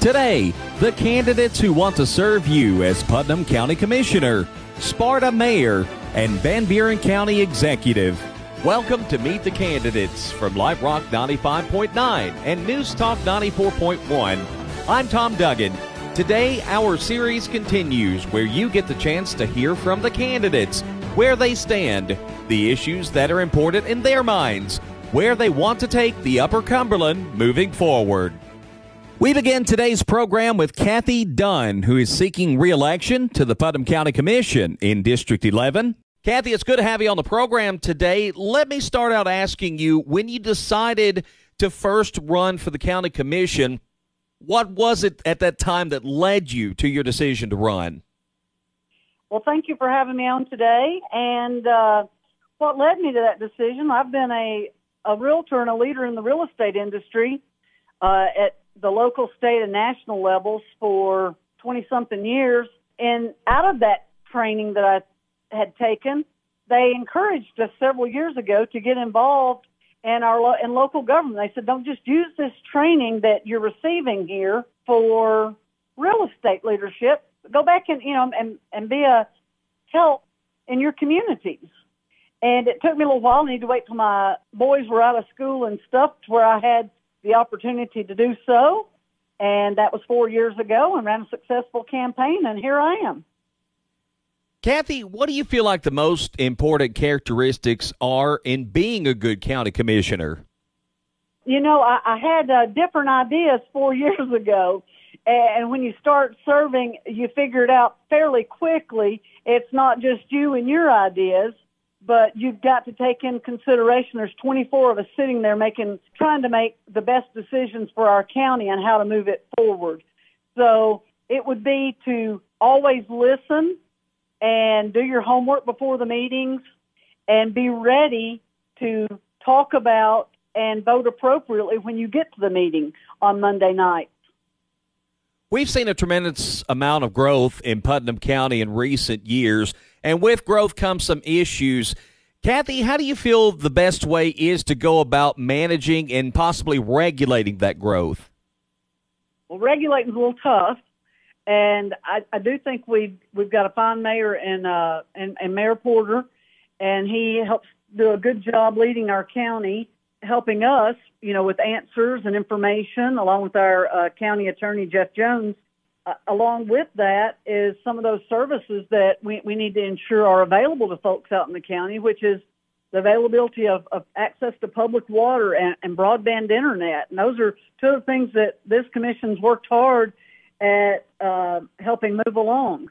Today, the candidates who want to serve you as Putnam County Commissioner, Sparta Mayor, and Van Buren County Executive. Welcome to Meet the Candidates from Lite Rock 95.9 and News Talk 94.1. I'm Tom Duggan. Today, our series continues where you get the chance to hear from the candidates, where they stand, the issues that are important in their minds, where they want to take the Upper Cumberland moving forward. We begin today's program with Kathy Dunn, who is seeking reelection to the Putnam County Commission in District 11. Kathy, it's good to have you on the program today. Let me start out asking you when you decided to first run for the county commission, what was it at that time that led you to your decision to run? Well, thank you for having me on today. And uh, what led me to that decision, I've been a, a realtor and a leader in the real estate industry uh, at the local, state, and national levels for 20 something years. And out of that training that I had taken, they encouraged us several years ago to get involved in our lo- in local government. They said, don't just use this training that you're receiving here for real estate leadership. Go back and you know and and be a help in your communities. And it took me a little while. I need to wait till my boys were out of school and stuff to where I had the opportunity to do so. And that was four years ago and ran a successful campaign and here I am. Kathy, what do you feel like the most important characteristics are in being a good county commissioner? You know, I, I had uh, different ideas four years ago. And when you start serving, you figure it out fairly quickly. It's not just you and your ideas but you've got to take in consideration there's 24 of us sitting there making trying to make the best decisions for our county and how to move it forward so it would be to always listen and do your homework before the meetings and be ready to talk about and vote appropriately when you get to the meeting on Monday night. We've seen a tremendous amount of growth in Putnam County in recent years. And with growth comes some issues. Kathy, how do you feel the best way is to go about managing and possibly regulating that growth? Well, regulating is a little tough, and I, I do think we've we've got a fine mayor and uh and, and Mayor Porter, and he helps do a good job leading our county, helping us, you know, with answers and information, along with our uh, county attorney Jeff Jones uh, along with that is some of those services that we, we need to ensure are available to folks out in the county, which is the availability of, of access to public water and, and broadband internet. And those are two of the things that this commission's worked hard at uh, helping move along.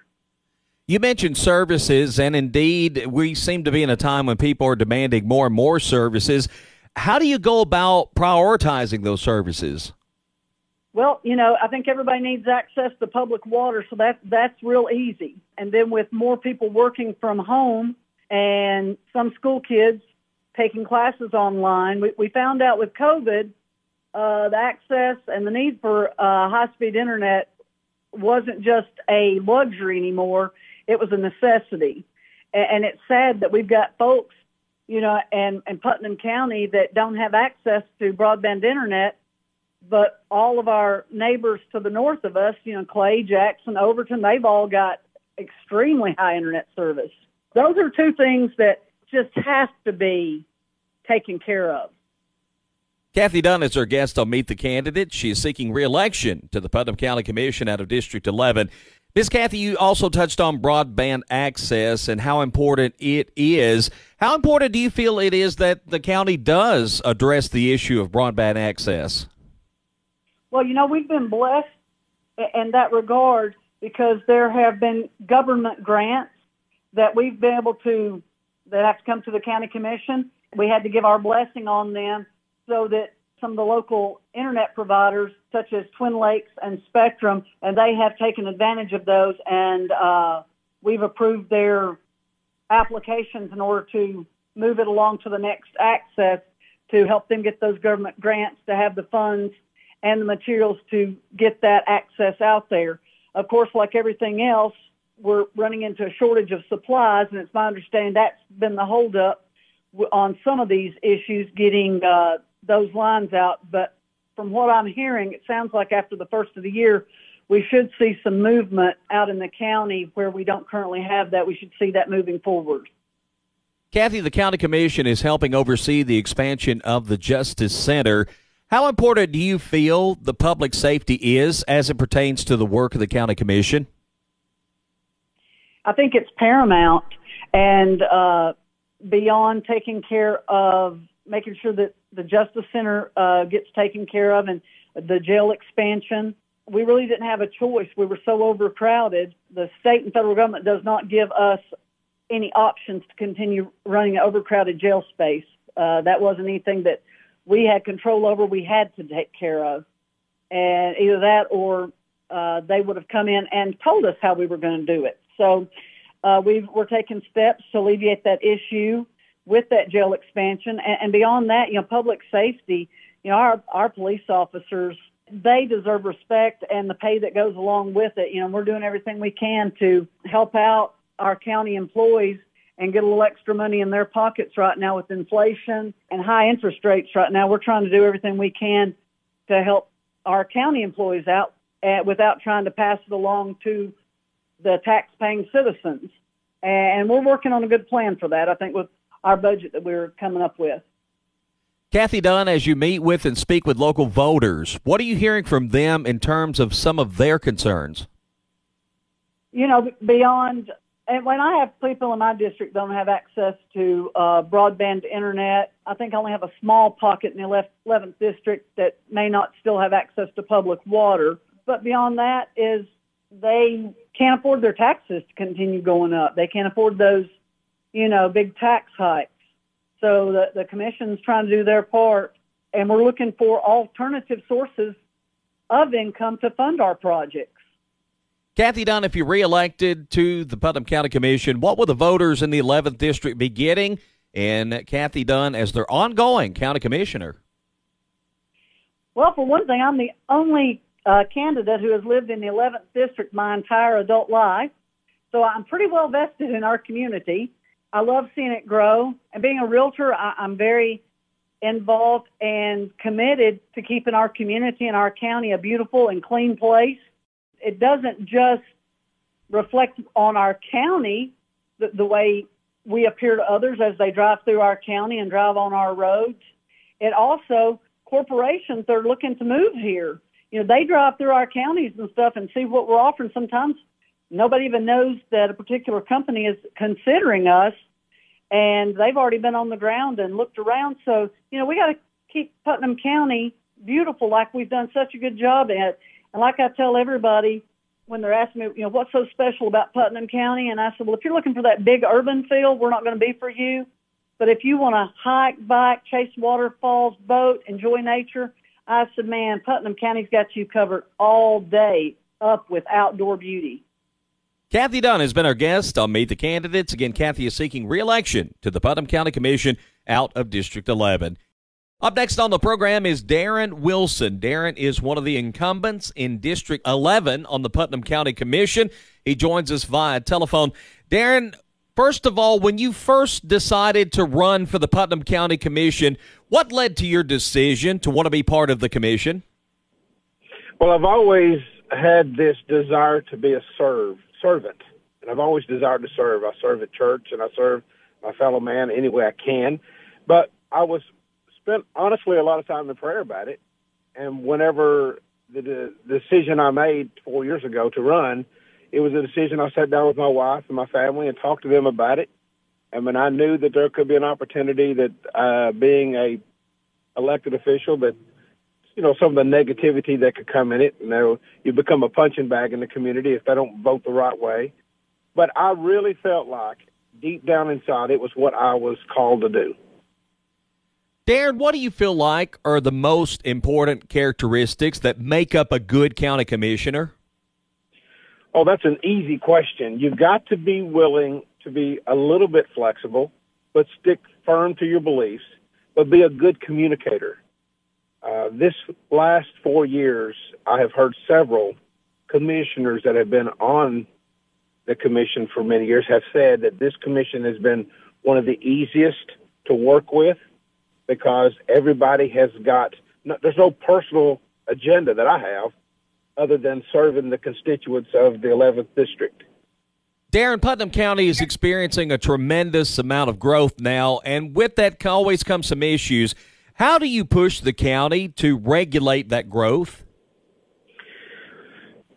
You mentioned services, and indeed, we seem to be in a time when people are demanding more and more services. How do you go about prioritizing those services? Well, you know, I think everybody needs access to public water, so that that's real easy. And then with more people working from home and some school kids taking classes online, we, we found out with COVID, uh, the access and the need for uh, high-speed internet wasn't just a luxury anymore; it was a necessity. And, and it's sad that we've got folks, you know, and and Putnam County that don't have access to broadband internet but all of our neighbors to the north of us, you know, Clay, Jackson, Overton, they've all got extremely high internet service. Those are two things that just have to be taken care of. Kathy Dunn is our guest on Meet the Candidate. She is seeking reelection to the Putnam County Commission out of District 11. Ms. Kathy, you also touched on broadband access and how important it is. How important do you feel it is that the county does address the issue of broadband access? Well, you know, we've been blessed in that regard because there have been government grants that we've been able to, that have to come to the county commission. We had to give our blessing on them so that some of the local internet providers, such as Twin Lakes and Spectrum, and they have taken advantage of those, and uh, we've approved their applications in order to move it along to the next access to help them get those government grants to have the funds and the materials to get that access out there. Of course, like everything else, we're running into a shortage of supplies, and it's my understanding that's been the holdup on some of these issues, getting uh, those lines out. But from what I'm hearing, it sounds like after the first of the year, we should see some movement out in the county where we don't currently have that. We should see that moving forward. Kathy, the county commission is helping oversee the expansion of the Justice Center. How important do you feel the public safety is as it pertains to the work of the county commission? I think it's paramount, and uh, beyond taking care of making sure that the Justice Center uh, gets taken care of and the jail expansion. We really didn't have a choice. We were so overcrowded. The state and federal government does not give us any options to continue running an overcrowded jail space. Uh, that wasn't anything that we had control over. We had to take care of, and either that or uh, they would have come in and told us how we were going to do it. So uh, we are taking steps to alleviate that issue with that jail expansion, and, and beyond that, you know, public safety. You know, our our police officers they deserve respect and the pay that goes along with it. You know, we're doing everything we can to help out our county employees and get a little extra money in their pockets right now with inflation and high interest rates right now. We're trying to do everything we can to help our county employees out uh, without trying to pass it along to the tax paying citizens. And we're working on a good plan for that, I think, with our budget that we're coming up with. Kathy Dunn, as you meet with and speak with local voters, what are you hearing from them in terms of some of their concerns? You know, beyond, and when I have people in my district don't have access to uh, broadband internet, I think I only have a small pocket in the 11th district that may not still have access to public water. But beyond that is they can't afford their taxes to continue going up. They can't afford those, you know, big tax hikes. So the, the commission's trying to do their part and we're looking for alternative sources of income to fund our projects. Kathy Dunn, if you're reelected to the Putnam County Commission, what will the voters in the 11th District be getting in Kathy Dunn as their ongoing county commissioner? Well, for one thing, I'm the only uh, candidate who has lived in the 11th district my entire adult life. So I'm pretty well vested in our community. I love seeing it grow. And being a realtor, I, I'm very involved and committed to keeping our community and our county a beautiful and clean place. It doesn't just reflect on our county the, the way we appear to others as they drive through our county and drive on our roads. It also corporations that are looking to move here you know, they drive through our counties and stuff and see what we're offering. Sometimes nobody even knows that a particular company is considering us and they've already been on the ground and looked around. So, you know, we got to keep Putnam County beautiful like we've done such a good job at. And like I tell everybody when they're asking me, you know, what's so special about Putnam County? And I said, well, if you're looking for that big urban feel, we're not going to be for you. But if you want to hike, bike, chase waterfalls, boat, enjoy nature, I said, man, Putnam County's got you covered all day up with outdoor beauty. Kathy Dunn has been our guest on Meet the Candidates. Again, Kathy is seeking reelection to the Putnam County Commission out of District 11. Up next on the program is Darren Wilson. Darren is one of the incumbents in District 11 on the Putnam County Commission. He joins us via telephone. Darren, First of all, when you first decided to run for the Putnam County Commission, what led to your decision to want to be part of the commission? Well, I've always had this desire to be a serve servant, and I've always desired to serve. I serve at church, and I serve my fellow man any way I can. But I was spent honestly a lot of time in prayer about it, and whenever the, the decision I made four years ago to run it was a decision I sat down with my wife and my family and talked to them about it. And when I knew that there could be an opportunity that uh, being a elected official that you know some of the negativity that could come in it. You know, you become a punching bag in the community if they don't vote the right way. But I really felt like deep down inside it was what I was called to do. Darren, what do you feel like are the most important characteristics that make up a good county commissioner? Oh, that's an easy question. You've got to be willing to be a little bit flexible, but stick firm to your beliefs, but be a good communicator. Uh, this last four years, I have heard several commissioners that have been on the commission for many years have said that this commission has been one of the easiest to work with because everybody has got no, there's no personal agenda that I have other than serving the constituents of the 11th district. Darren, Putnam County is experiencing a tremendous amount of growth now, and with that always come some issues. How do you push the county to regulate that growth?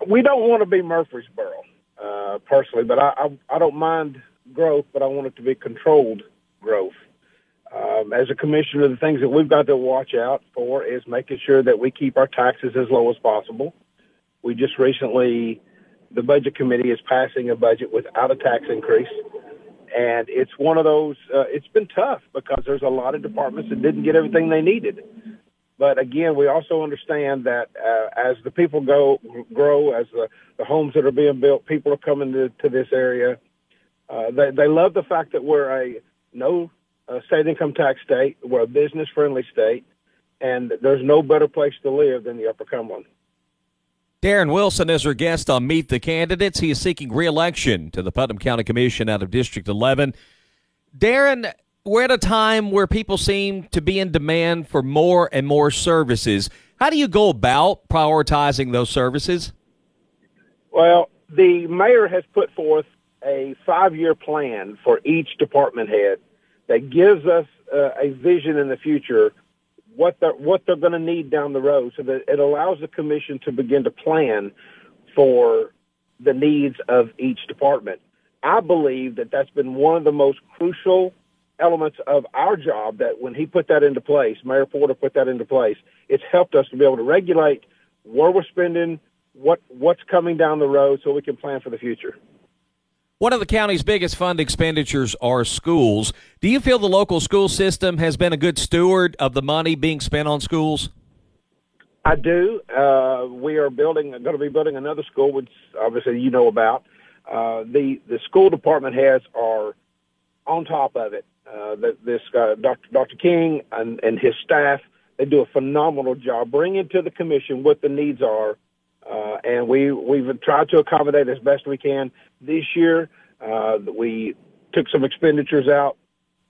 We don't want to be Murfreesboro, uh, personally, but I, I, I don't mind growth, but I want it to be controlled growth. Um, as a commissioner, the things that we've got to watch out for is making sure that we keep our taxes as low as possible. We just recently, the budget committee is passing a budget without a tax increase. And it's one of those, uh, it's been tough because there's a lot of departments that didn't get everything they needed. But again, we also understand that uh, as the people go grow, as the, the homes that are being built, people are coming to, to this area. Uh, they, they love the fact that we're a no uh, state income tax state, we're a business friendly state, and there's no better place to live than the Upper Cumberland. Darren Wilson is our guest on Meet the Candidates. He is seeking re-election to the Putnam County Commission out of District 11. Darren, we're at a time where people seem to be in demand for more and more services. How do you go about prioritizing those services? Well, the mayor has put forth a five-year plan for each department head that gives us uh, a vision in the future what they're what they're going to need down the road, so that it allows the commission to begin to plan for the needs of each department. I believe that that's been one of the most crucial elements of our job. That when he put that into place, Mayor Porter put that into place, it's helped us to be able to regulate where we're spending, what what's coming down the road, so we can plan for the future. One of the county's biggest fund expenditures are schools. Do you feel the local school system has been a good steward of the money being spent on schools? I do. Uh, we are building, going to be building another school, which obviously you know about. Uh, the the school department has are on top of it. Uh, this uh, Dr. Dr. King and, and his staff they do a phenomenal job bringing to the commission what the needs are uh, and we we've tried to accommodate as best we can. This year, uh, we took some expenditures out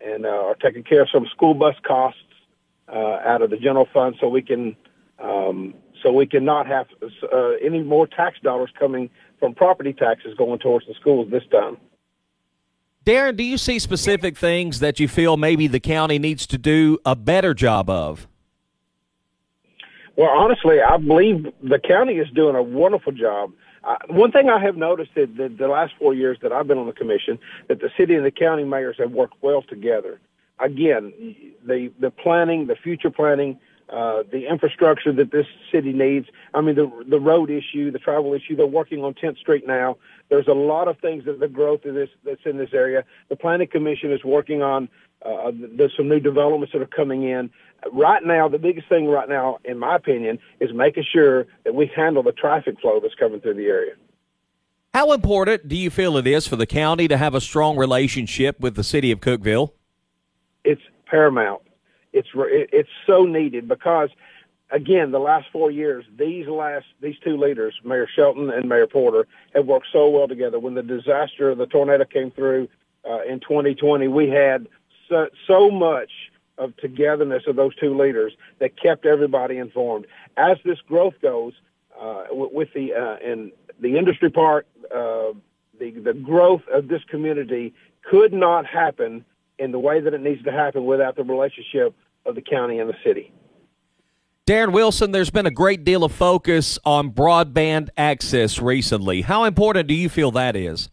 and uh, are taking care of some school bus costs uh, out of the general fund, so we can um, so we can not have uh, any more tax dollars coming from property taxes going towards the schools this time. Darren, do you see specific things that you feel maybe the county needs to do a better job of? Well, honestly, I believe the county is doing a wonderful job. Uh, one thing I have noticed that the, the last four years that I've been on the commission, that the city and the county mayors have worked well together. Again, the the planning, the future planning, uh, the infrastructure that this city needs. I mean, the the road issue, the travel issue. They're working on 10th Street now. There's a lot of things that the growth of this that's in this area. The planning commission is working on. Uh, there's some new developments that are coming in right now, the biggest thing right now, in my opinion, is making sure that we handle the traffic flow that's coming through the area. How important do you feel it is for the county to have a strong relationship with the city of Cookeville? It's paramount. It's it's so needed because, again, the last four years, these last these two leaders, Mayor Shelton and Mayor Porter, have worked so well together. When the disaster, of the tornado came through uh, in 2020, we had so, so much of togetherness of those two leaders that kept everybody informed. As this growth goes, uh, with the uh, in the industry part, uh, the the growth of this community could not happen in the way that it needs to happen without the relationship of the county and the city. Darren Wilson, there's been a great deal of focus on broadband access recently. How important do you feel that is?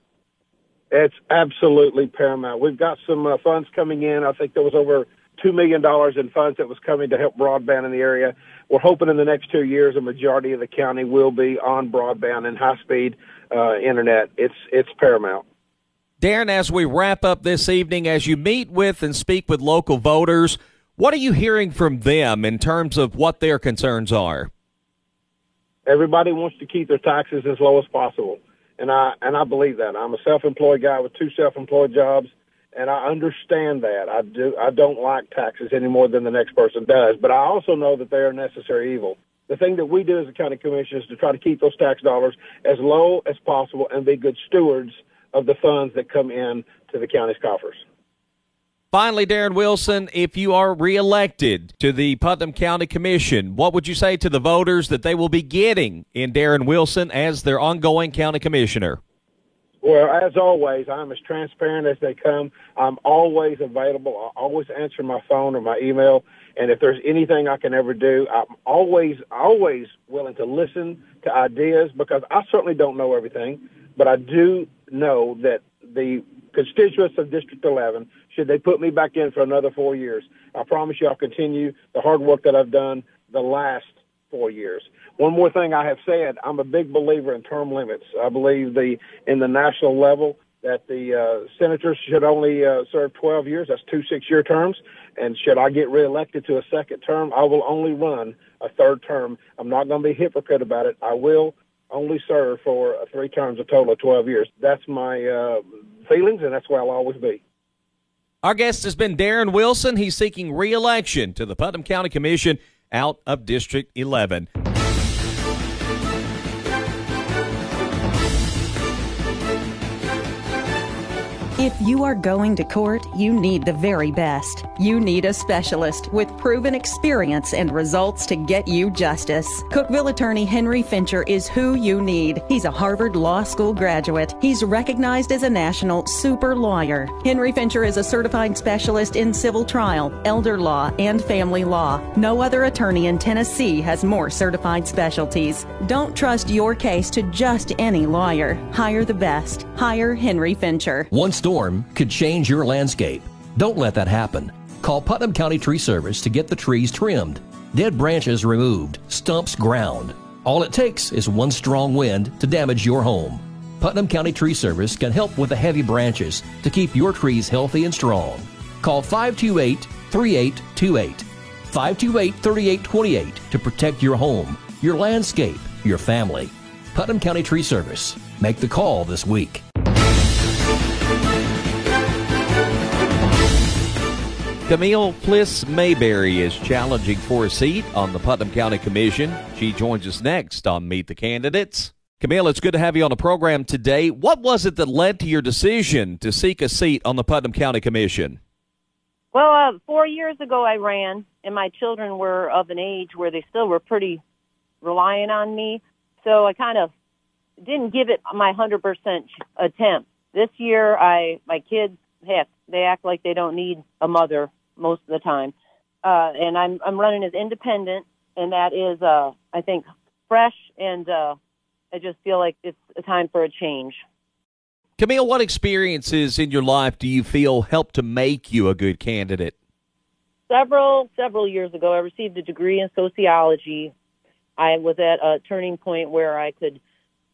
It's absolutely paramount. We've got some uh, funds coming in. I think there was over $2 million in funds that was coming to help broadband in the area. We're hoping in the next two years, a majority of the county will be on broadband and high speed uh, internet. It's, it's paramount. Darren, as we wrap up this evening, as you meet with and speak with local voters, what are you hearing from them in terms of what their concerns are? Everybody wants to keep their taxes as low as possible. And I, and I believe that. I'm a self-employed guy with two self-employed jobs and I understand that. I do. I don't like taxes any more than the next person does, but I also know that they are necessary evil. The thing that we do as a county commission is to try to keep those tax dollars as low as possible and be good stewards of the funds that come in to the county's coffers. Finally, Darren Wilson, if you are reelected to the Putnam County Commission, what would you say to the voters that they will be getting in Darren Wilson as their ongoing county commissioner? Well, as always, I'm as transparent as they come. I'm always available. I always answer my phone or my email. And if there's anything I can ever do, I'm always, always willing to listen to ideas because I certainly don't know everything, but I do know that the constituents of District 11 should they put me back in for another four years. I promise you I'll continue the hard work that I've done the last four years. One more thing I have said, I'm a big believer in term limits. I believe the in the national level that the uh, senators should only uh, serve 12 years. That's two six-year terms. And should I get reelected to a second term, I will only run a third term. I'm not going to be hypocrite about it. I will only serve for three terms, a total of 12 years. That's my uh, feelings, and that's where I'll always be. Our guest has been Darren Wilson. He's seeking re-election to the Putnam County Commission out of District 11. If you are going to court, you need the very best. You need a specialist with proven experience and results to get you justice. Cookeville attorney Henry Fincher is who you need. He's a Harvard Law School graduate. He's recognized as a national super lawyer. Henry Fincher is a certified specialist in civil trial, elder law, and family law. No other attorney in Tennessee has more certified specialties. Don't trust your case to just any lawyer. Hire the best. Hire Henry Fincher. Once storm could change your landscape. Don't let that happen. Call Putnam County Tree Service to get the trees trimmed, dead branches removed, stumps ground. All it takes is one strong wind to damage your home. Putnam County Tree Service can help with the heavy branches to keep your trees healthy and strong. Call 528 3828. 528 3828 to protect your home, your landscape, your family. Putnam County Tree Service. Make the call this week. Camille Fliss Mayberry is challenging for a seat on the Putnam County Commission. She joins us next on Meet the Candidates. Camille, it's good to have you on the program today. What was it that led to your decision to seek a seat on the Putnam County Commission? Well, uh, four years ago I ran, and my children were of an age where they still were pretty reliant on me. So I kind of didn't give it my 100% attempt. This year, I my kids, heck, they act like they don't need a mother most of the time. Uh, and I'm I'm running as independent, and that is, uh, I think, fresh, and uh, I just feel like it's a time for a change. Camille, what experiences in your life do you feel helped to make you a good candidate? Several several years ago, I received a degree in sociology. I was at a turning point where I could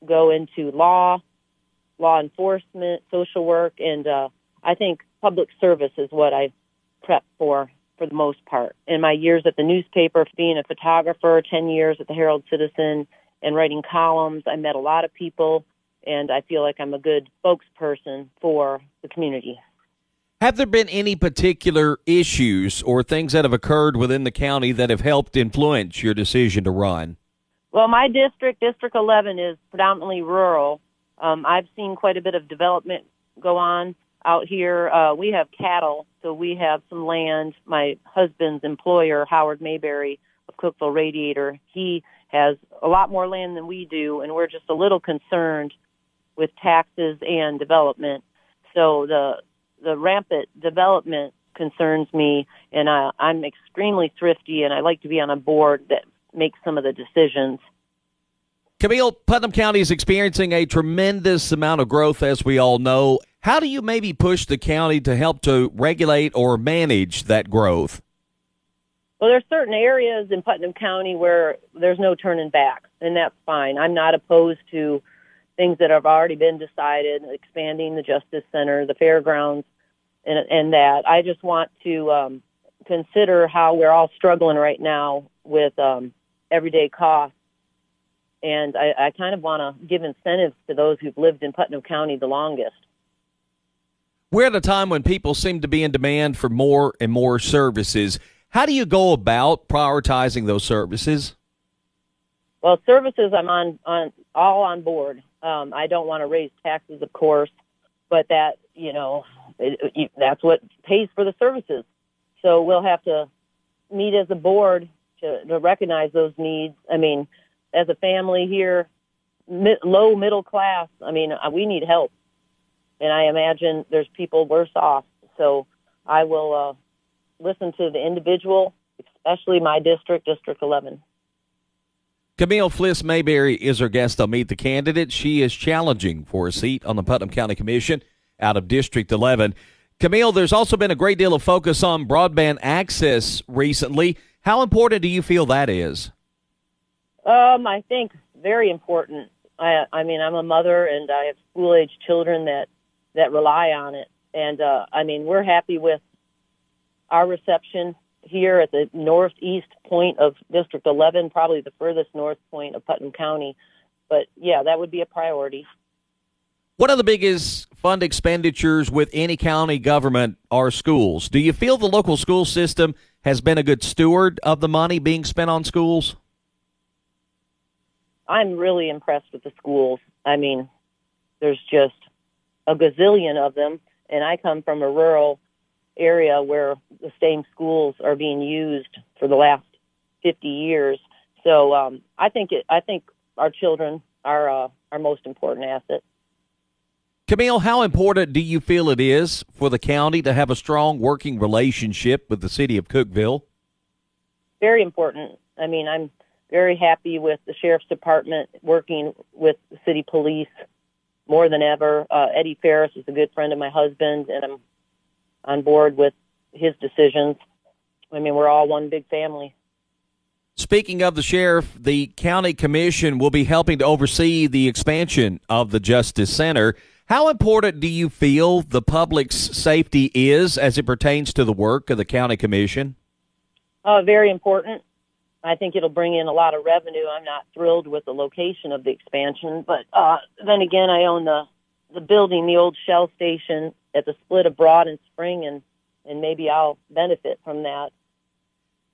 go into law, law enforcement, social work, and uh, I think public service is what I prep for for the most part. In my years at the newspaper, being a photographer, 10 years at the Herald Citizen, and writing columns, I met a lot of people, and I feel like I'm a good spokesperson for the community. Have there been any particular issues or things that have occurred within the county that have helped influence your decision to run? Well, my district, District 11, is predominantly rural. Um, I've seen quite a bit of development go on out here. Uh, we have cattle, so we have some land. My husband's employer, Howard Mayberry of Cookeville Radiator, he has a lot more land than we do, and we're just a little concerned with taxes and development. So the the rampant development concerns me, and I, I'm extremely thrifty, and I like to be on a board that makes some of the decisions. Camille, Putnam County is experiencing a tremendous amount of growth, as we all know. How do you maybe push the county to help to regulate or manage that growth? Well, there's certain areas in Putnam County where there's no turning back, and that's fine. I'm not opposed to things that have already been decided, expanding the Justice Center, the fairgrounds, and, and that. I just want to um, consider how we're all struggling right now with um, everyday costs. And I, I kind of want to give incentives to those who've lived in Putnam County the longest. We're at a time when people seem to be in demand for more and more services. How do you go about prioritizing those services? Well, services, I'm on, on all on board. Um, I don't want to raise taxes, of course, but that you know it, it, that's what pays for the services. So we'll have to meet as a board to, to recognize those needs. I mean, as a family here, low middle class, I mean, uh, we need help. And I imagine there's people worse off. So I will uh, listen to the individual, especially my district, District 11. Camille Fliss Mayberry is our guest on Meet the Candidate. She is challenging for a seat on the Putnam County Commission out of District 11. Camille, there's also been a great deal of focus on broadband access recently. How important do you feel that is? Um, I think very important. I, I mean, I'm a mother and I have school age children that that rely on it, and uh, I mean, we're happy with our reception here at the northeast point of District 11, probably the furthest north point of Putnam County. But yeah, that would be a priority. One of the biggest fund expenditures with any county government are schools. Do you feel the local school system has been a good steward of the money being spent on schools? I'm really impressed with the schools. I mean, there's just a gazillion of them, and I come from a rural area where the same schools are being used for the last 50 years. So um, I think it, I think our children are uh, our most important asset. Camille, how important do you feel it is for the county to have a strong working relationship with the city of Cookeville? Very important. I mean, I'm very happy with the sheriff's department working with the city police more than ever. Uh, Eddie Farris is a good friend of my husband, and I'm on board with his decisions. I mean, we're all one big family. Speaking of the sheriff, the county commission will be helping to oversee the expansion of the Justice Center. How important do you feel the public's safety is as it pertains to the work of the county commission? Uh, very important. I think it'll bring in a lot of revenue. I'm not thrilled with the location of the expansion, but uh, then again, I own the the building, the old Shell station at the split of Broad and Spring, and and maybe I'll benefit from that.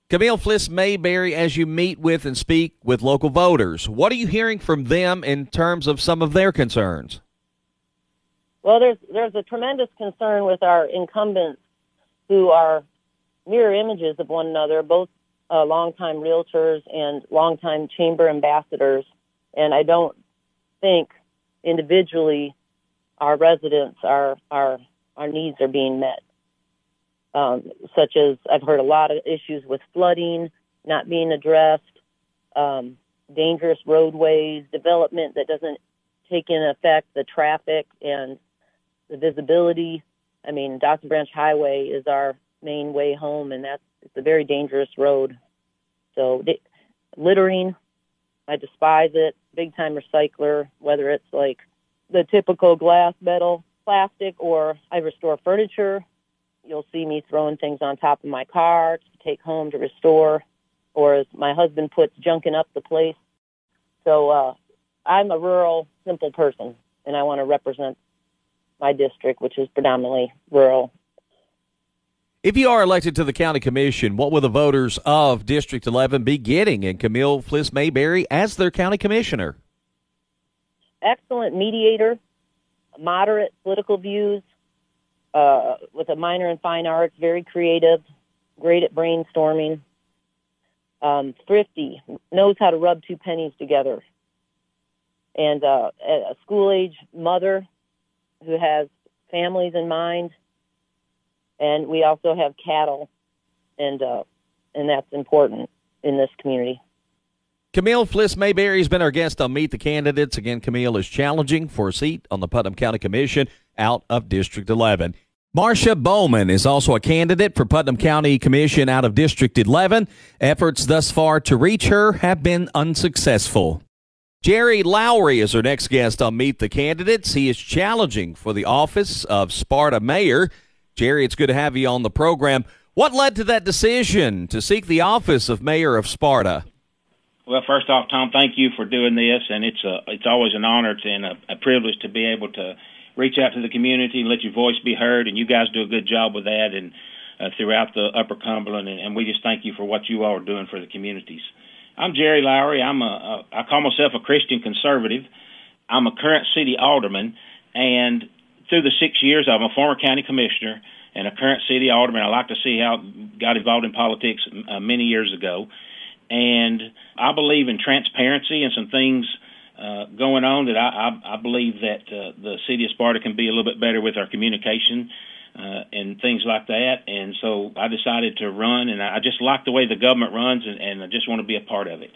Camille Fliss Mayberry, as you meet with and speak with local voters, what are you hearing from them in terms of some of their concerns? Well, there's there's a tremendous concern with our incumbents who are mirror images of one another, both uh, longtime realtors and longtime chamber ambassadors. And I don't think individually our residents, our our our needs are being met. Um, such as I've heard a lot of issues with flooding not being addressed, um, dangerous roadways, development that doesn't take in effect the traffic and the visibility. I mean, Dodson Branch Highway is our main way home, and that's it's a very dangerous road. So littering, I despise it. Big time recycler, whether it's like the typical glass, metal, plastic, or I restore furniture. You'll see me throwing things on top of my car to take home to restore, or as my husband puts, junking up the place. So uh, I'm a rural, simple person, and I want to represent my district, which is predominantly rural. If you are elected to the county commission, what will the voters of District 11 be getting in Camille Fliss Mayberry as their county commissioner? Excellent mediator, moderate political views, uh, with a minor in fine arts, very creative, great at brainstorming, um, thrifty, knows how to rub two pennies together, and uh, a school age mother who has families in mind and we also have cattle, and uh, and that's important in this community. Camille Fliss Mayberry has been our guest on Meet the Candidates. Again, Camille is challenging for a seat on the Putnam County Commission out of District 11. Marcia Bowman is also a candidate for Putnam County Commission out of District 11. Efforts thus far to reach her have been unsuccessful. Jerry Lowery is our next guest on Meet the Candidates. He is challenging for the office of Sparta Mayor. Jerry, it's good to have you on the program. What led to that decision to seek the office of mayor of Sparta? Well, first off, Tom, thank you for doing this, and it's a it's always an honor to, and a, a privilege to be able to reach out to the community and let your voice be heard. And you guys do a good job with that, and uh, throughout the Upper Cumberland, and, and we just thank you for what you all are doing for the communities. I'm Jerry Lowery. I'm a, a I call myself a Christian conservative. I'm a current city alderman, and through the six years, I'm a former county commissioner and a current city alderman. I like to see how got involved in politics uh, many years ago, and I believe in transparency and some things uh, going on that I, I, I believe that uh, the city of Sparta can be a little bit better with our communication. Uh, and things like that, and so I decided to run, and I just like the way the government runs, and, and I just want to be a part of it.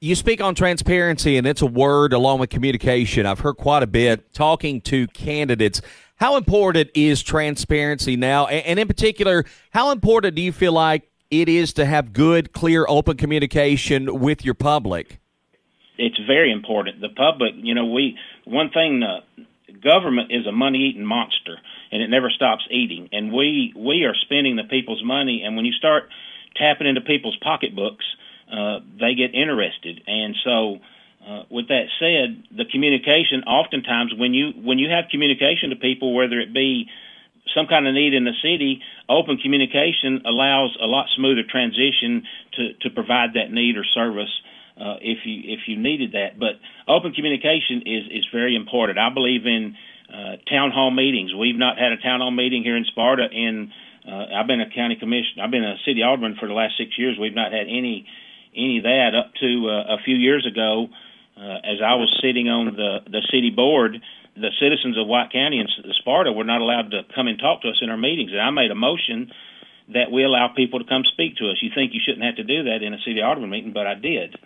You speak on transparency, and it's a word along with communication. I've heard quite a bit talking to candidates. How important is transparency now? And in particular, how important do you feel like it is to have good, clear, open communication with your public? It's very important. The public, you know, we one thing. Uh, government is a money-eating monster, and it never stops eating. And we we are spending the people's money. And when you start tapping into people's pocketbooks, uh, they get interested. And so, uh, with that said, the communication oftentimes when you when you have communication to people, whether it be some kind of need in the city, open communication allows a lot smoother transition to to provide that need or service. Uh, if you if you needed that, but open communication is is very important. I believe in uh, town hall meetings. We've not had a town hall meeting here in Sparta in uh, I've been a county commission. I've been a city alderman for the last six years. We've not had any any of that up to uh, a few years ago. Uh, as I was sitting on the the city board, the citizens of White County and Sparta were not allowed to come and talk to us in our meetings, and I made a motion that we allow people to come speak to us. You think you shouldn't have to do that in a city alderman meeting, but I did,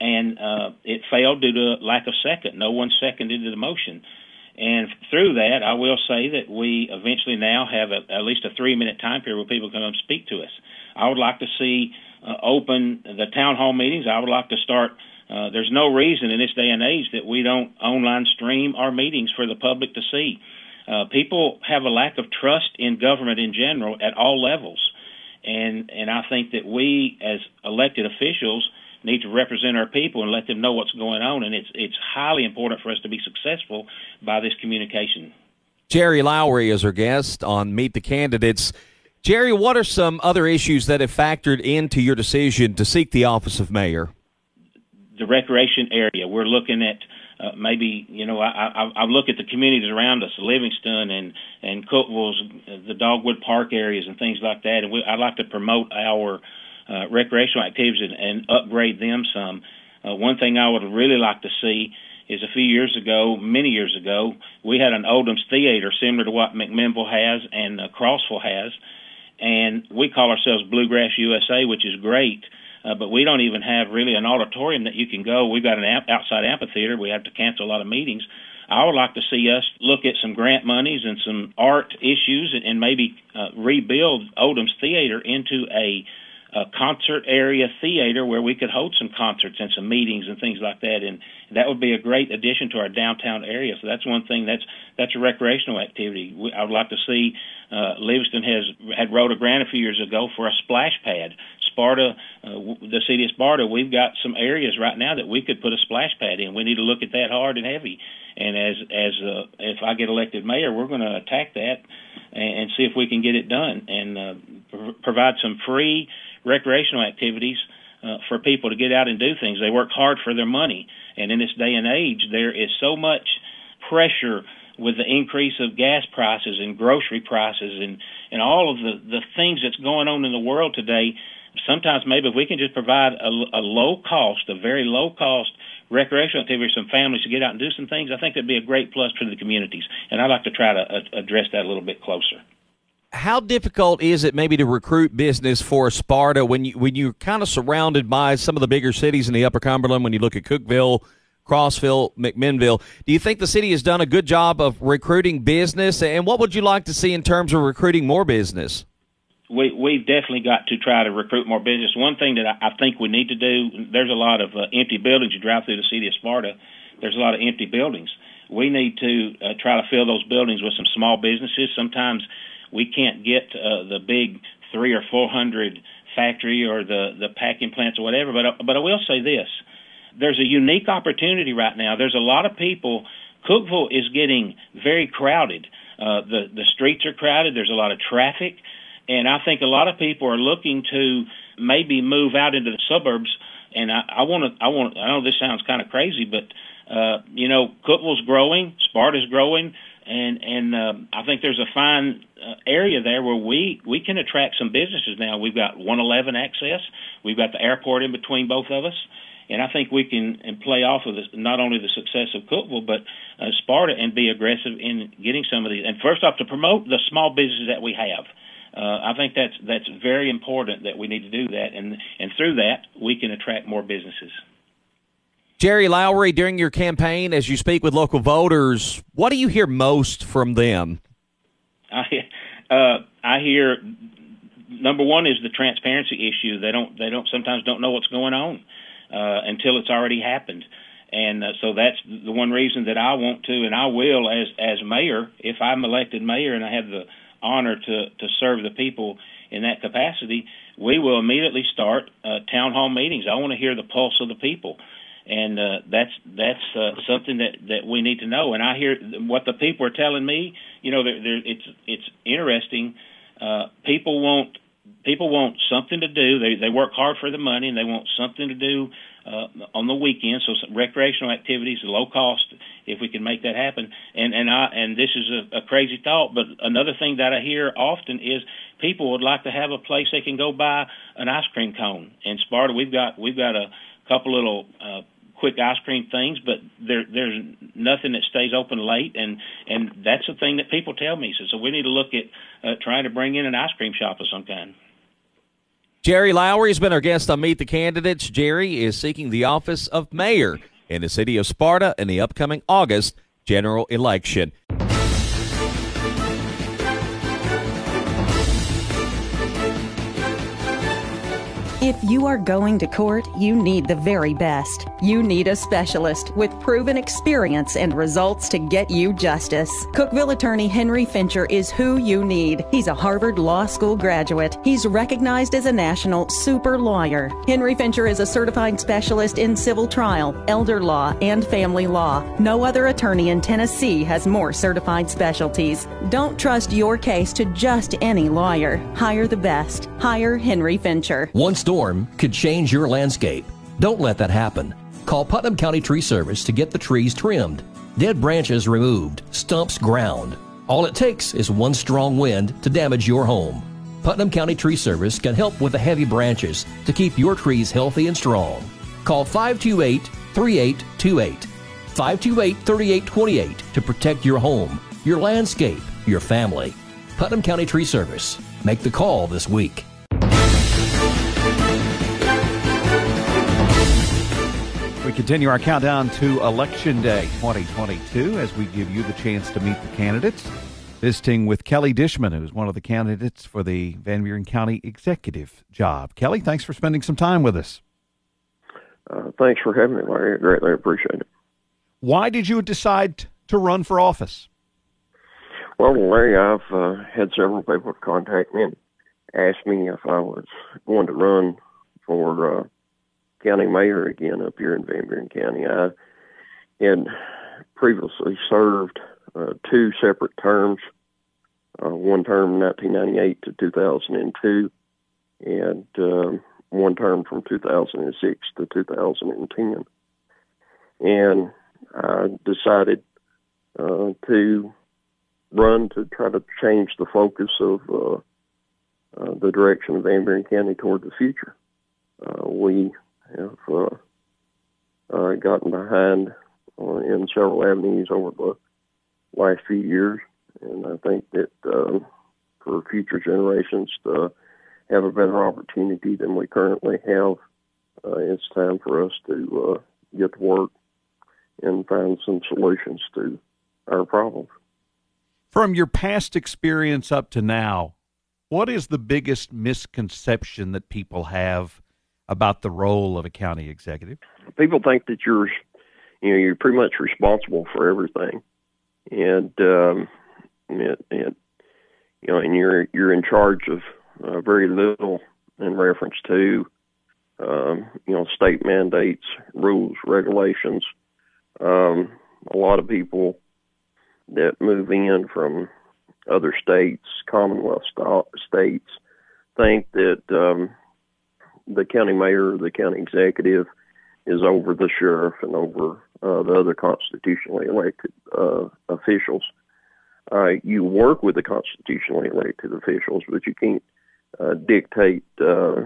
and uh, it failed due to lack of second. No one seconded the motion. And through that, I will say that we eventually now have a, at least a three minute time period where people can come speak to us. I would like to see open the town hall meetings. I would like to start. Uh, there's no reason in this day and age that we don't online stream our meetings for the public to see. Uh, people have a lack of trust in government in general at all levels, and and I think that we as elected officials need to represent our people and let them know what's going on. And it's it's highly important for us to be successful by this communication. Jerry Lowery is our guest on Meet the Candidates. Jerry, what are some other issues that have factored into your decision to seek the office of mayor? The recreation area. We're looking at uh, maybe you know I, I I look at the communities around us, Livingston and and Cookeville's, the Dogwood Park areas and things like that. And we, I'd like to promote our uh, recreational activities and, and upgrade them some. Uh, one thing I would really like to see is a few years ago, many years ago, we had an Oldham's Theater similar to what McMinnville has and uh, Crossville has and we call ourselves Bluegrass USA, which is great. Uh, but we don't even have really an auditorium that you can go. We've got an amp- outside amphitheater. We have to cancel a lot of meetings. I would like to see us look at some grant monies and some art issues and, and maybe uh, rebuild Oldham's Theater into a a concert area theater where we could hold some concerts and some meetings and things like that. And that would be a great addition to our downtown area. So that's one thing that's that's a recreational activity. We, I would like to see uh, Livingston has had wrote a grant a few years ago for a splash pad. Sparta uh, the city of Sparta we've got some areas right now that we could put a splash pad in. We need to look at that hard and heavy. And as as uh, if I get elected mayor we're going to attack that and, and see if we can get it done and uh, pr- provide some free recreational activities uh, for people to get out and do things. They work hard for their money, and in this day and age, there is so much pressure with the increase of gas prices and grocery prices and and all of the the things that's going on in the world today. Sometimes maybe if we can just provide a, a low cost, a very low cost recreational activity for some families to get out and do some things, I think that'd be a great plus for the communities. And I'd like to try to uh, address that a little bit closer how difficult is it maybe to recruit business for Sparta when you when you're kind of surrounded by some of the bigger cities in the Upper Cumberland? When you look at Cookeville, Crossville, McMinnville, do you think the city has done a good job of recruiting business? And what would you like to see in terms of recruiting more business? We we've definitely got to try to recruit more business. One thing that I, I think we need to do. There's a lot of uh, empty buildings. You drive through the city of Sparta. There's a lot of empty buildings. We need to uh, try to fill those buildings with some small businesses. Sometimes we can't get uh, the big three or four hundred factory or the the packing plants or whatever. But but I will say this: there's a unique opportunity right now. There's a lot of people. Cookeville is getting very crowded. Uh, the the streets are crowded. There's a lot of traffic, and I think a lot of people are looking to maybe move out into the suburbs. And I, I want to. I want. I know this sounds kind of crazy, but uh, you know, Cookeville's growing. Sparta's growing and and uh, I think there's a fine uh, area there where we we can attract some businesses now. We've got 111 access, we've got the airport in between both of us, and I think we can and play off of this, not only the success of Cookeville but uh, Sparta and be aggressive in getting some of these. And first off, to promote the small businesses that we have. Uh, I think that's that's very important that we need to do that, and and through that we can attract more businesses. Jerry Lowery, during your campaign, as you speak with local voters, what do you hear most from them? I, uh, I hear number one is the transparency issue. They don't they don't sometimes don't know what's going on uh, until it's already happened, and uh, so that's the one reason that I want to and I will as as mayor if I'm elected mayor and I have the honor to to serve the people in that capacity. We will immediately start uh, town hall meetings. I want to hear the pulse of the people and uh, that's that's uh, something that that we need to know. And I hear what the people are telling me. You know, they're, they're, it's it's interesting. Uh, people want people want something to do. They they work hard for the money, and they want something to do uh, on the weekend. So recreational activities, low cost, if we can make that happen. And and I and this is a, a crazy thought, but another thing that I hear often is people would like to have a place they can go buy an ice cream cone. In Sparta, we've got we've got a couple little uh, quick ice cream things, but there there's nothing that stays open late, and and that's the thing that people tell me. So, so we need to look at uh, trying to bring in an ice cream shop of some kind. Jerry Lowery has been our guest on Meet the Candidates. Jerry is seeking the office of mayor in the city of Sparta in the upcoming August general election. If you are going to court, you need the very best. You need a specialist with proven experience and results to get you justice. Cookeville attorney Henry Fincher is who you need. He's a Harvard Law School graduate. He's recognized as a national super lawyer. Henry Fincher is a certified specialist in civil trial, elder law, and family law. No other attorney in Tennessee has more certified specialties. Don't trust your case to just any lawyer. Hire the best. Hire Henry Fincher. One storm could change your landscape. Don't let that happen. Call Putnam County Tree Service to get the trees trimmed, dead branches removed, stumps ground. All it takes is one strong wind to damage your home. Putnam County Tree Service can help with the heavy branches to keep your trees healthy and strong. Call 528 3828. 528 3828 to protect your home, your landscape, your family. Putnam County Tree Service. Make the call this week. Continue our countdown to Election Day 2022 as we give you the chance to meet the candidates. Visiting with Kelly Dishman, who's one of the candidates for the Van Buren County executive job. Kelly, thanks for spending some time with us. Uh, thanks for having me, Larry. I greatly appreciate it. Why did you decide to run for office? Well, Larry, I've uh, had several people contact me and ask me if I was going to run for uh, county mayor again up here in Van Buren County. I had previously served uh, two separate terms, uh, one term 1998 to 2002, and um, one term from 2006 to 2010. And I decided uh, to run to try to change the focus of uh, uh, the direction of Van Buren County toward the future. Uh, we have uh, uh, gotten behind uh, in several avenues over the last few years, and I think that uh, for future generations to have a better opportunity than we currently have, uh, it's time for us to uh, get to work and find some solutions to our problems. From your past experience up to now, what is the biggest misconception that people have about the role of a county executive? People think that you're, you know, you're pretty much responsible for everything, and um, and, and you know, and you're you're in charge of uh, very little in reference to, um, you know, state mandates, rules, regulations. Um, a lot of people that move in from other states, Commonwealth st- states, think that um, the county mayor, the county executive, is over the sheriff and over uh, the other constitutionally elected uh, officials. uh, you work with the constitutionally elected officials, but you can't uh, dictate uh,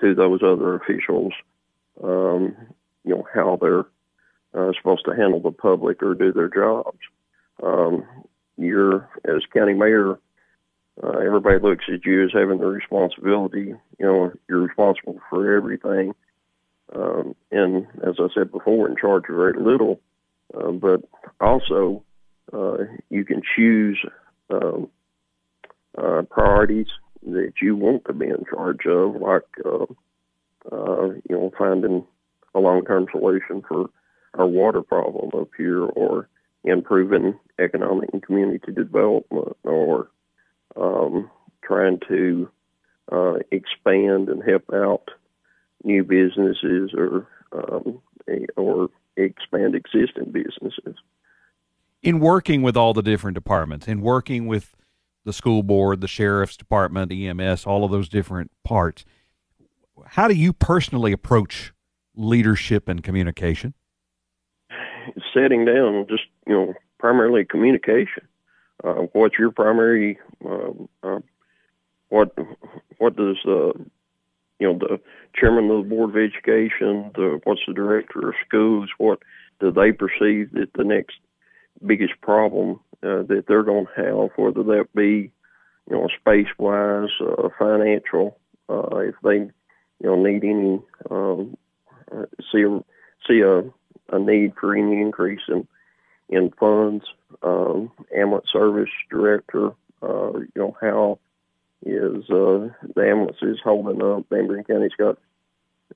to those other officials, um, you know, how they're uh, supposed to handle the public or do their jobs. Um, you're, as county mayor, uh, everybody looks at you as having the responsibility. You know, you're responsible for everything. Um, and as I said before, in charge of very little. Uh, but also, uh, you can choose um, uh, priorities that you want to be in charge of, like uh, uh, you know finding a long-term solution for our water problem up here, or improving economic and community development, or um, trying to uh, expand and help out new businesses, or um, or expand existing businesses in working with all the different departments, in working with the school board, the sheriff's department, EMS, all of those different parts, how do you personally approach leadership and communication? Setting down, just you know, primarily communication. Uh, what's your primary? Uh, uh, what what does uh, you know the chairman of the board of education? The what's the director of schools? What do they perceive that the next biggest problem uh, that they're going to have, whether that be, you know, space wise, uh, financial, uh, if they, you know, need any, um, uh, see a, see a, a need for any increase in, in funds. Um, ambulance service director, uh, you know, how is uh, the ambulances holding up? Van County's got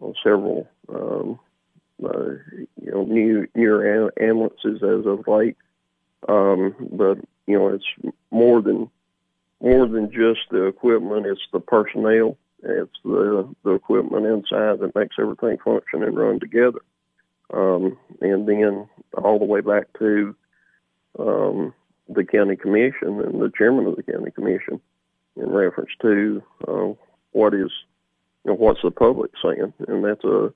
you know, several um, uh, you know new newer ambulances as of late. Um, but you know, it's more than more than just the equipment. It's the personnel. It's the the equipment inside that makes everything function and run together. Um, and then all the way back to um, the county commission and the chairman of the county commission in reference to uh, what is you know, what's the public saying, and that's a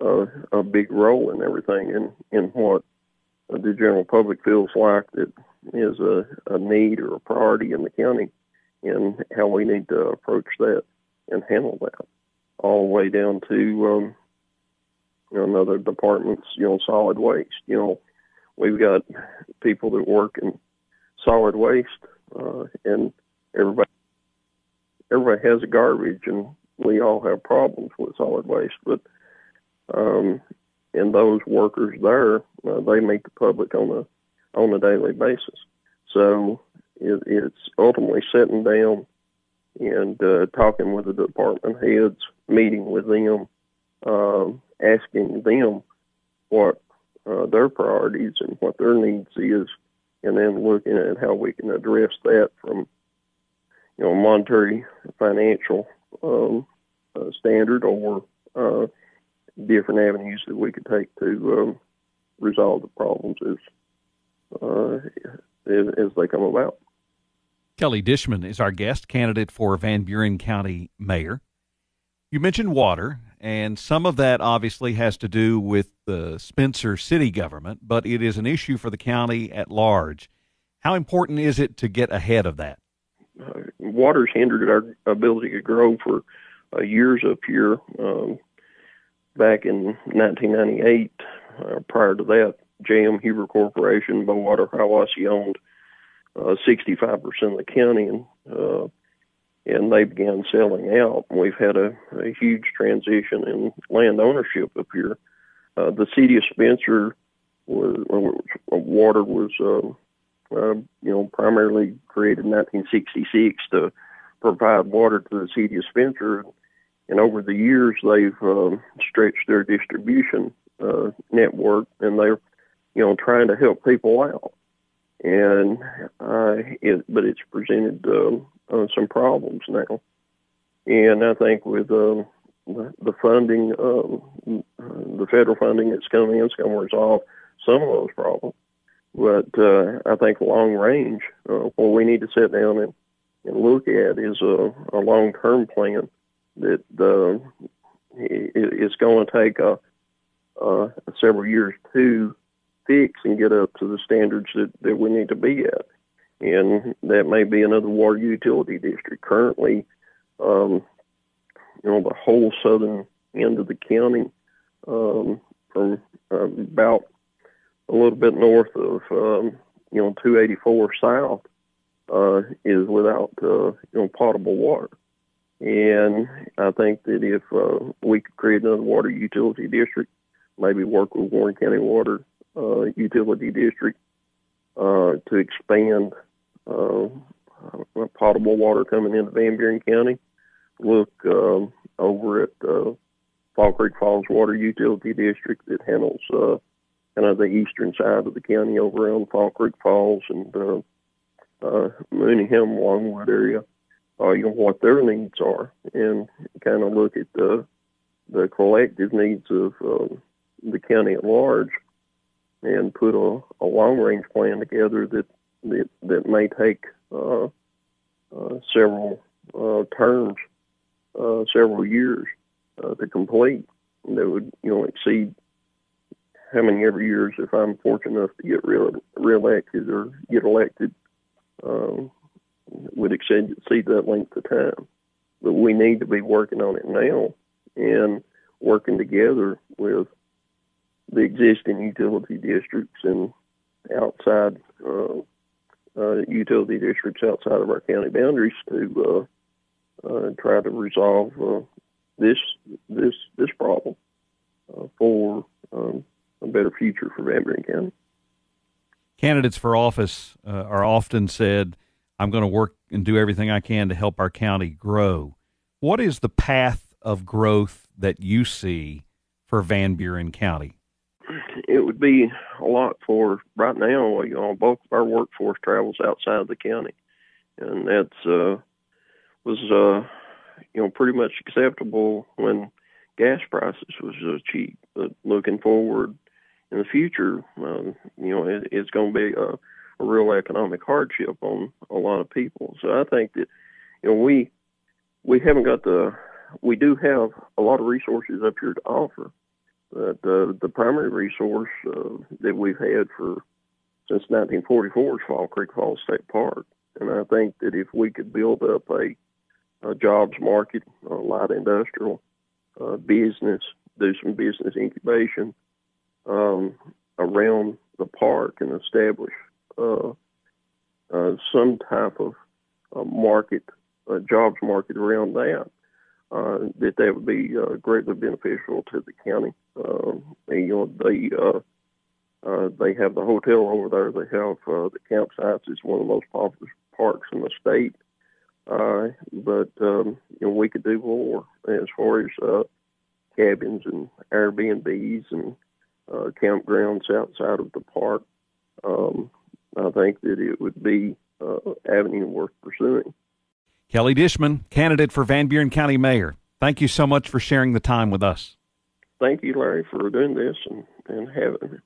a, a big role in everything in in what the general public feels like that is a, a need or a priority in the county and how we need to approach that and handle that. All the way down to um, know, another departments, you know, solid waste. You know, we've got people that work in solid waste, uh, and everybody everybody has garbage, and we all have problems with solid waste. But um, and those workers there, uh, they meet the public on a on a daily basis. So it, it's ultimately sitting down and uh, talking with the department heads, meeting with them, uh, asking them what uh, their priorities and what their needs is, and then looking at how we can address that from you know monetary financial um, uh, standard or uh, different avenues that we could take to um, resolve the problems as, uh, as, as they come about. Kelly Dishman is our guest candidate for Van Buren County Mayor. You mentioned water, and some of that obviously has to do with the Spencer city government, but it is an issue for the county at large. How important is it to get ahead of that? Uh, water's hindered our ability to grow for uh, years up here. Um, back in 1998. Uh, prior to that, J.M. Huber Corporation, Bowater Hiwassee owned uh, 65% of the county, and uh, and they began selling out. We've had a, a huge transition in land ownership up here. Uh, the city of Spencer was, was water was uh, uh, you know primarily created in 1966 to provide water to the city of Spencer and over the years they've um, stretched their distribution uh, network, and they're you know trying to help people out. And uh, it, but it's presented uh, uh, some problems now, and I think with uh, the funding, uh, the federal funding that's coming in, is going to resolve some of those problems. But uh, I think long range, uh, what we need to sit down and, and look at is a, a long term plan that uh, it's going to take a, uh, several years to fix and get up to the standards that, that we need to be at. and that may be another water utility district. Currently, um, you know, the whole southern end of the county, um, from uh, about a little bit north of, um, you know, 284 south, uh, is without, uh, you know, potable water. And I think that if uh, we could create another water utility district, maybe work with Warren County Water Utility District uh, to expand uh, potable water coming into Van Buren County. Look um, over at uh, Fall Creek Falls Water Utility District that handles uh, kind of the eastern side of the county over around Fall Creek Falls and uh, uh, Mooneyham, Longwood area. Uh, you know what their needs are, and kind of look at the the collective needs of uh, the county at large, and put a, a long range plan together that that, that may take uh, uh, several uh, terms, uh, several years uh, to complete. That would you know exceed how many every years if I'm fortunate enough to get re- reelected or get elected. Um, would exceed, exceed that length of time. But we need to be working on it now and working together with the existing utility districts and outside uh, uh, utility districts outside of our county boundaries to uh, uh try to resolve uh, this this this problem for um, a better future for Van Buren County. Candidates for office are often said I'm going to work and do everything I can to help our county grow. What is the path of growth that you see for Van Buren County? It would be a lot for right now. You know, both of our workforce travels outside of the county, and that's uh, was uh, you know pretty much acceptable when gas prices was uh, cheap. But looking forward in the future, um, you know, it, it's going to be a a real economic hardship on a lot of people. So I think that you know we we haven't got the we do have a lot of resources up here to offer, but uh, the primary resource uh, that we've had for since 1944 is Fall Creek Falls State Park, and I think that if we could build up a, a jobs market, a light industrial uh, business, do some business incubation um, around the park and establish uh, uh, some type of uh, market, jobs market around that, uh, that that would be uh, greatly beneficial to the county. Uh, and, you know, they uh, uh, they have the hotel over there. They have uh, the campsites. It's one of the most popular parks in the state. Uh, but um, you know, we could do more as far as cabins and Airbnbs and campgrounds outside of the park. Um, I think that it would be uh, avenue worth pursuing. Kelly Dishman, candidate for Van Buren County Mayor. Thank you so much for sharing the time with us. Thank you, Larry, for doing this and, and having me.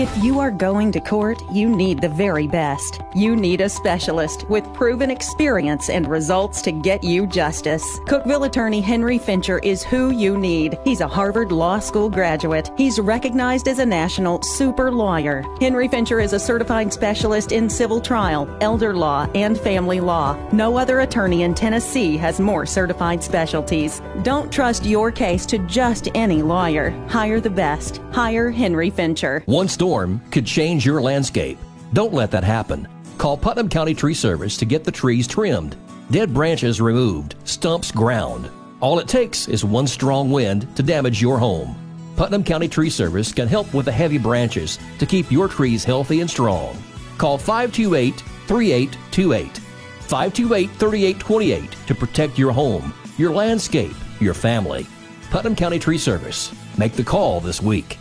If you are going to court, you need the very best. You need a specialist with proven experience and results to get you justice. Cookeville attorney Henry Fincher is who you need. He's a Harvard Law School graduate. He's recognized as a national super lawyer. Henry Fincher is a certified specialist in civil trial, elder law, and family law. No other attorney in Tennessee has more certified specialties. Don't trust your case to just any lawyer. Hire the best. Hire Henry Fincher. One store storm could change your landscape. Don't let that happen. Call Putnam County Tree Service to get the trees trimmed, dead branches removed, stumps ground. All it takes is one strong wind to damage your home. Putnam County Tree Service can help with the heavy branches to keep your trees healthy and strong. Call 528 3828. 528 3828 to protect your home, your landscape, your family. Putnam County Tree Service. Make the call this week.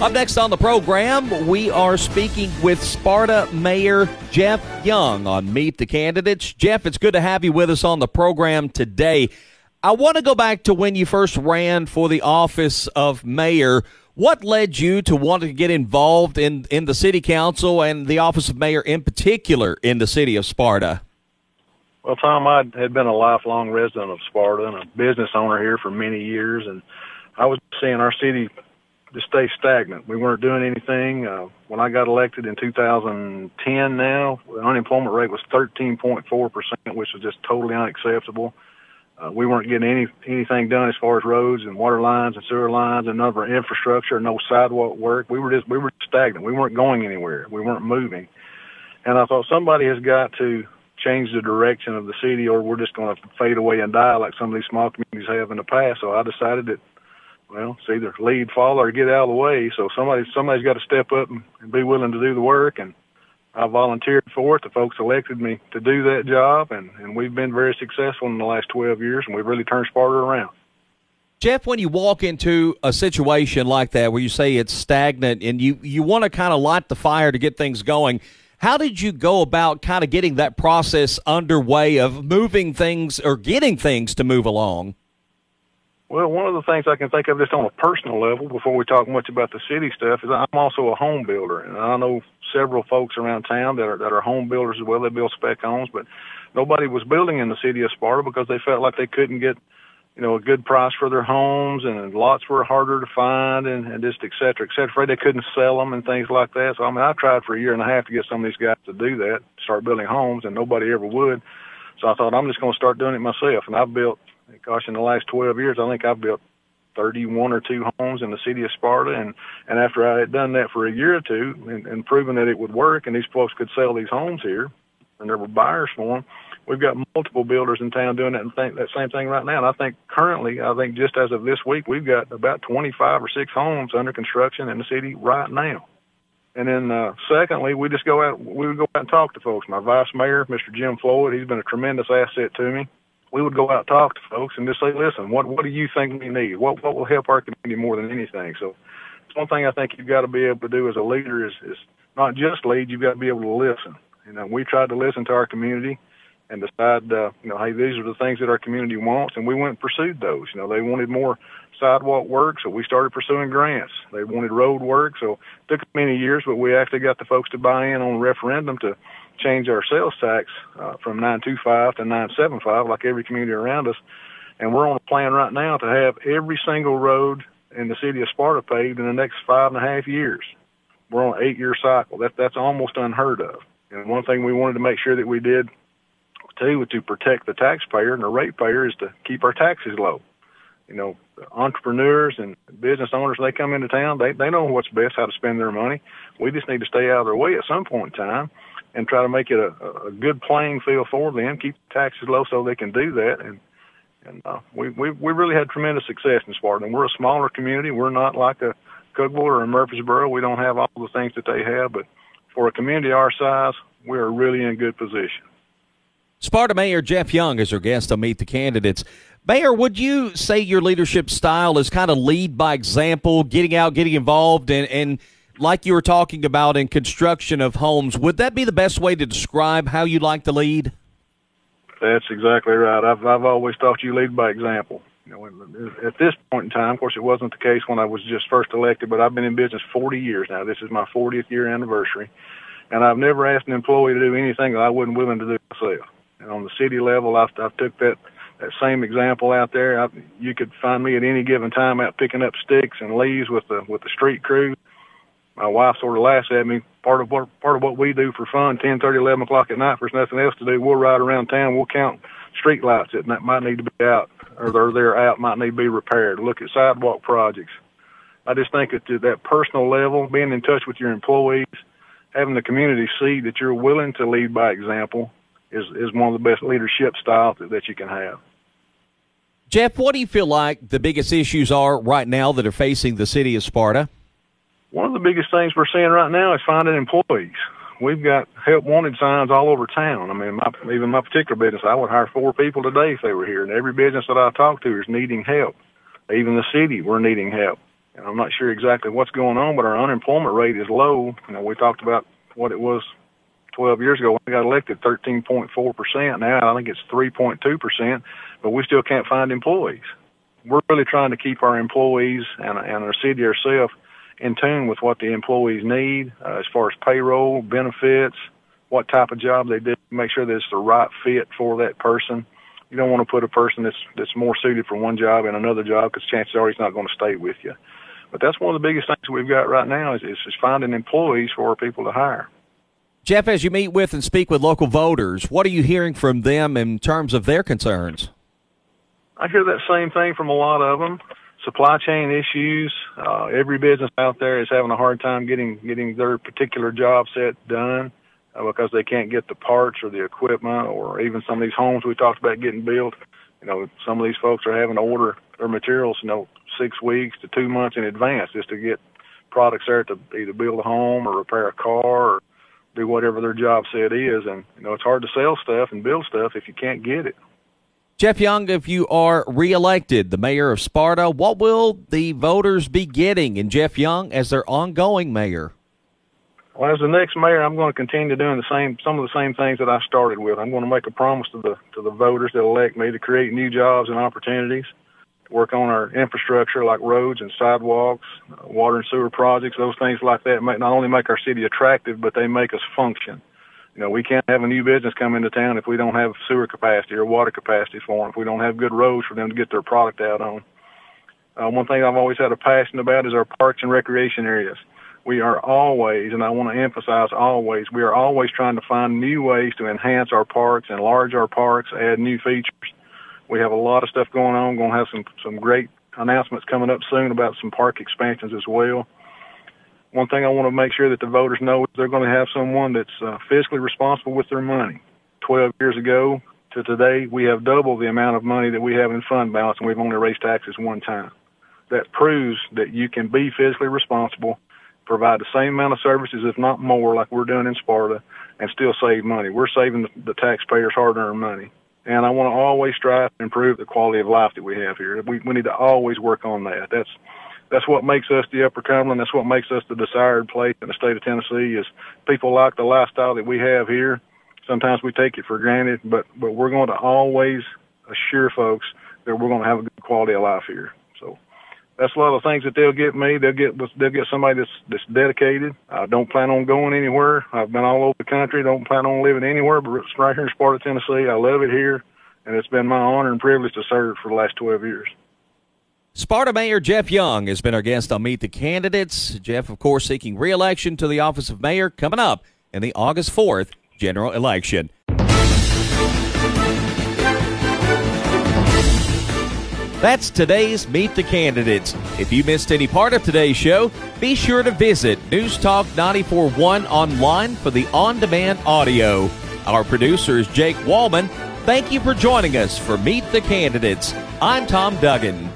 Up next on the program, we are speaking with Sparta Mayor Jeff Young on Meet the Candidates. Jeff, it's good to have you with us on the program today. I want to go back to when you first ran for the office of mayor. What led you to want to get involved in, in the city council and the office of mayor in particular in the city of Sparta? Well, Tom, I had been a lifelong resident of Sparta and a business owner here for many years, and I was seeing our city to stay stagnant. We weren't doing anything. Uh, when I got elected in 2010 now, the unemployment rate was 13.4%, which was just totally unacceptable. Uh, we weren't getting any anything done as far as roads and water lines and sewer lines and our infrastructure, no sidewalk work. We were just we were stagnant. We weren't going anywhere. We weren't moving. And I thought somebody has got to change the direction of the city, or we're just going to fade away and die like some of these small communities have in the past. So I decided that well, it's either lead, follow, or get out of the way. So somebody somebody's got to step up and, and be willing to do the work. And I volunteered for it. The folks elected me to do that job, and and we've been very successful in the last 12 years, and we've really turned Sparta around. Jeff, when you walk into a situation like that where you say it's stagnant and you, you want to kind of light the fire to get things going, how did you go about kind of getting that process underway of moving things or getting things to move along? Well, one of the things I can think of just on a personal level before we talk much about the city stuff is I'm also a home builder, and I know several folks around town that are that are home builders as well. They build spec homes, but nobody was building in the city of Sparta because they felt like they couldn't get, you know, a good price for their homes, and lots were harder to find, and, and just et cetera, et cetera. They couldn't sell them and things like that. So I mean, I tried for a year and a half to get some of these guys to do that, start building homes, and nobody ever would. So I thought I'm just going to start doing it myself, and I've built gosh, in the last 12 years, I think I've built 31 or two homes in the city of Sparta. And, and after I had done that for a year or two and, and proven that it would work and these folks could sell these homes here and there were buyers for them, we've got multiple builders in town doing that and think that same thing right now. And I think currently, I think just as of this week, we've got about 25 or six homes under construction in the city right now. And then, uh, secondly, we just go out, we would go out and talk to folks. My vice mayor, Mr. Jim Floyd, he's been a tremendous asset to me we would go out and talk to folks and just say, listen, what what do you think we need? What what will help our community more than anything? So it's one thing I think you've got to be able to do as a leader is is not just lead, you've got to be able to listen. You know, we tried to listen to our community and decide, uh, you know, hey, these are the things that our community wants, and we went and pursued those. You know, they wanted more sidewalk work, so we started pursuing grants. They wanted road work, so it took many years, but we actually got the folks to buy in on a referendum to change our sales tax uh, from 925 to 975, like every community around us. And we're on a plan right now to have every single road in the city of Sparta paved in the next five and a half years. We're on an eight-year cycle. That that's almost unheard of. And one thing we wanted to make sure that we did too was to protect the taxpayer and the ratepayer is to keep our taxes low. You know, entrepreneurs and business owners, they come into town, they they know what's best, how to spend their money. We just need to stay out of their way at some point in time and try to make it a, a good playing field for them, keep the taxes low so they can do that. And and uh, we we we really had tremendous success in Sparta. And we're a smaller community. We're not like a Cookeville or a Murfreesboro. We don't have all the things that they have, but for a community our size, we are really in good position. Sparta Mayor Jeff Young is our guest on Meet the Candidates. Mayor, would you say your leadership style is kind of lead by example, getting out, getting involved, and, and like you were talking about in construction of homes, would that be the best way to describe how you like to lead? That's exactly right. I've I've always thought you lead by example. You know, at this point in time, of course, it wasn't the case when I was just first elected, but I've been in business 40 years now. This is my 40th year anniversary, and I've never asked an employee to do anything that I wasn't willing to do myself. And on the city level, I've, I've took that that same example out there. I, you could find me at any given time out picking up sticks and leaves with the with the street crew my wife sort of laughs at me. Part of what part of what we do for fun, ten thirty, eleven o'clock at night, if there's nothing else to do, we'll ride around town. We'll count street lights that might need to be out, or they're they're out, might need to be repaired. Look at sidewalk projects. I just think at that personal level, being in touch with your employees, having the community see that you're willing to lead by example, is is one of the best leadership styles that, that you can have. Jeff, what do you feel like the biggest issues are right now that are facing the city of Sparta? One of the biggest things we're seeing right now is finding employees. We've got help wanted signs all over town. I mean, my, even my particular business, I would hire four people today if they were here. And every business that I talk to is needing help. Even the city, we're needing help. And I'm not sure exactly what's going on, but our unemployment rate is low. You know, we talked about what it was 12 years ago when I got elected, 13.4%. Now I think it's 3.2%, but we still can't find employees. We're really trying to keep our employees and, and our city ourselves in tune with what the employees need uh, as far as payroll, benefits, what type of job they do, make sure that it's the right fit for that person. You don't want to put a person that's that's more suited for one job and another job because chances are he's not going to stay with you. But that's one of the biggest things we've got right now is, is just finding employees for our people to hire. Jeff, as you meet with and speak with local voters, what are you hearing from them in terms of their concerns? I hear that same thing from a lot of them. Supply chain issues. Uh, every business out there is having a hard time getting getting their particular job set done uh, because they can't get the parts or the equipment, or even some of these homes we talked about getting built. You know, some of these folks are having to order their materials, you know, six weeks to two months in advance just to get products there to either build a home or repair a car or do whatever their job set is. And, you know, it's hard to sell stuff and build stuff if you can't get it. Jeff Young, if you are reelected, the mayor of Sparta, what will the voters be getting in Jeff Young as their ongoing mayor? Well, as the next mayor, I'm going to continue doing the same, some of the same things that I started with. I'm going to make a promise to the to the voters that elect me to create new jobs and opportunities, work on our infrastructure like roads and sidewalks, water and sewer projects, those things like that. Make, not only make our city attractive, but they make us function. You know, we can't have a new business come into town if we don't have sewer capacity or water capacity for them, if we don't have good roads for them to get their product out on. Uh, one thing I've always had a passion about is our parks and recreation areas. We are always, and I want to emphasize always, we are always trying to find new ways to enhance our parks, enlarge our parks, add new features. We have a lot of stuff going on. Going to have some some great announcements coming up soon about some park expansions as well one thing I want to make sure that the voters know is they're going to have someone that's uh, fiscally responsible with their money. 12 years ago to today, we have double the amount of money that we have in fund balance, and we've only raised taxes one time. That proves that you can be fiscally responsible, provide the same amount of services, if not more, like we're doing in Sparta, and still save money. We're saving the, the taxpayers' hard-earned money. And I want to always strive to improve the quality of life that we have here. We, we need to always work on that. That's that's what makes us the Upper Cumberland. That's what makes us the desired place in the state of Tennessee. Is people like the lifestyle that we have here. Sometimes we take it for granted, but but we're going to always assure folks that we're going to have a good quality of life here. So that's a lot of things that they'll get me. They'll get they'll get somebody that's that's dedicated. I don't plan on going anywhere. I've been all over the country. Don't plan on living anywhere, but right here in Sparta, Tennessee. I love it here, and it's been my honor and privilege to serve for the last 12 years. Sparta Mayor Jeff Young has been our guest on Meet the Candidates. Jeff, of course, seeking re-election to the office of mayor coming up in the August 4th general election. That's today's Meet the Candidates. If you missed any part of today's show, be sure to visit News Talk 941 online for the on-demand audio. Our producer is Jake Wallman. Thank you for joining us for Meet the Candidates. I'm Tom Duggan.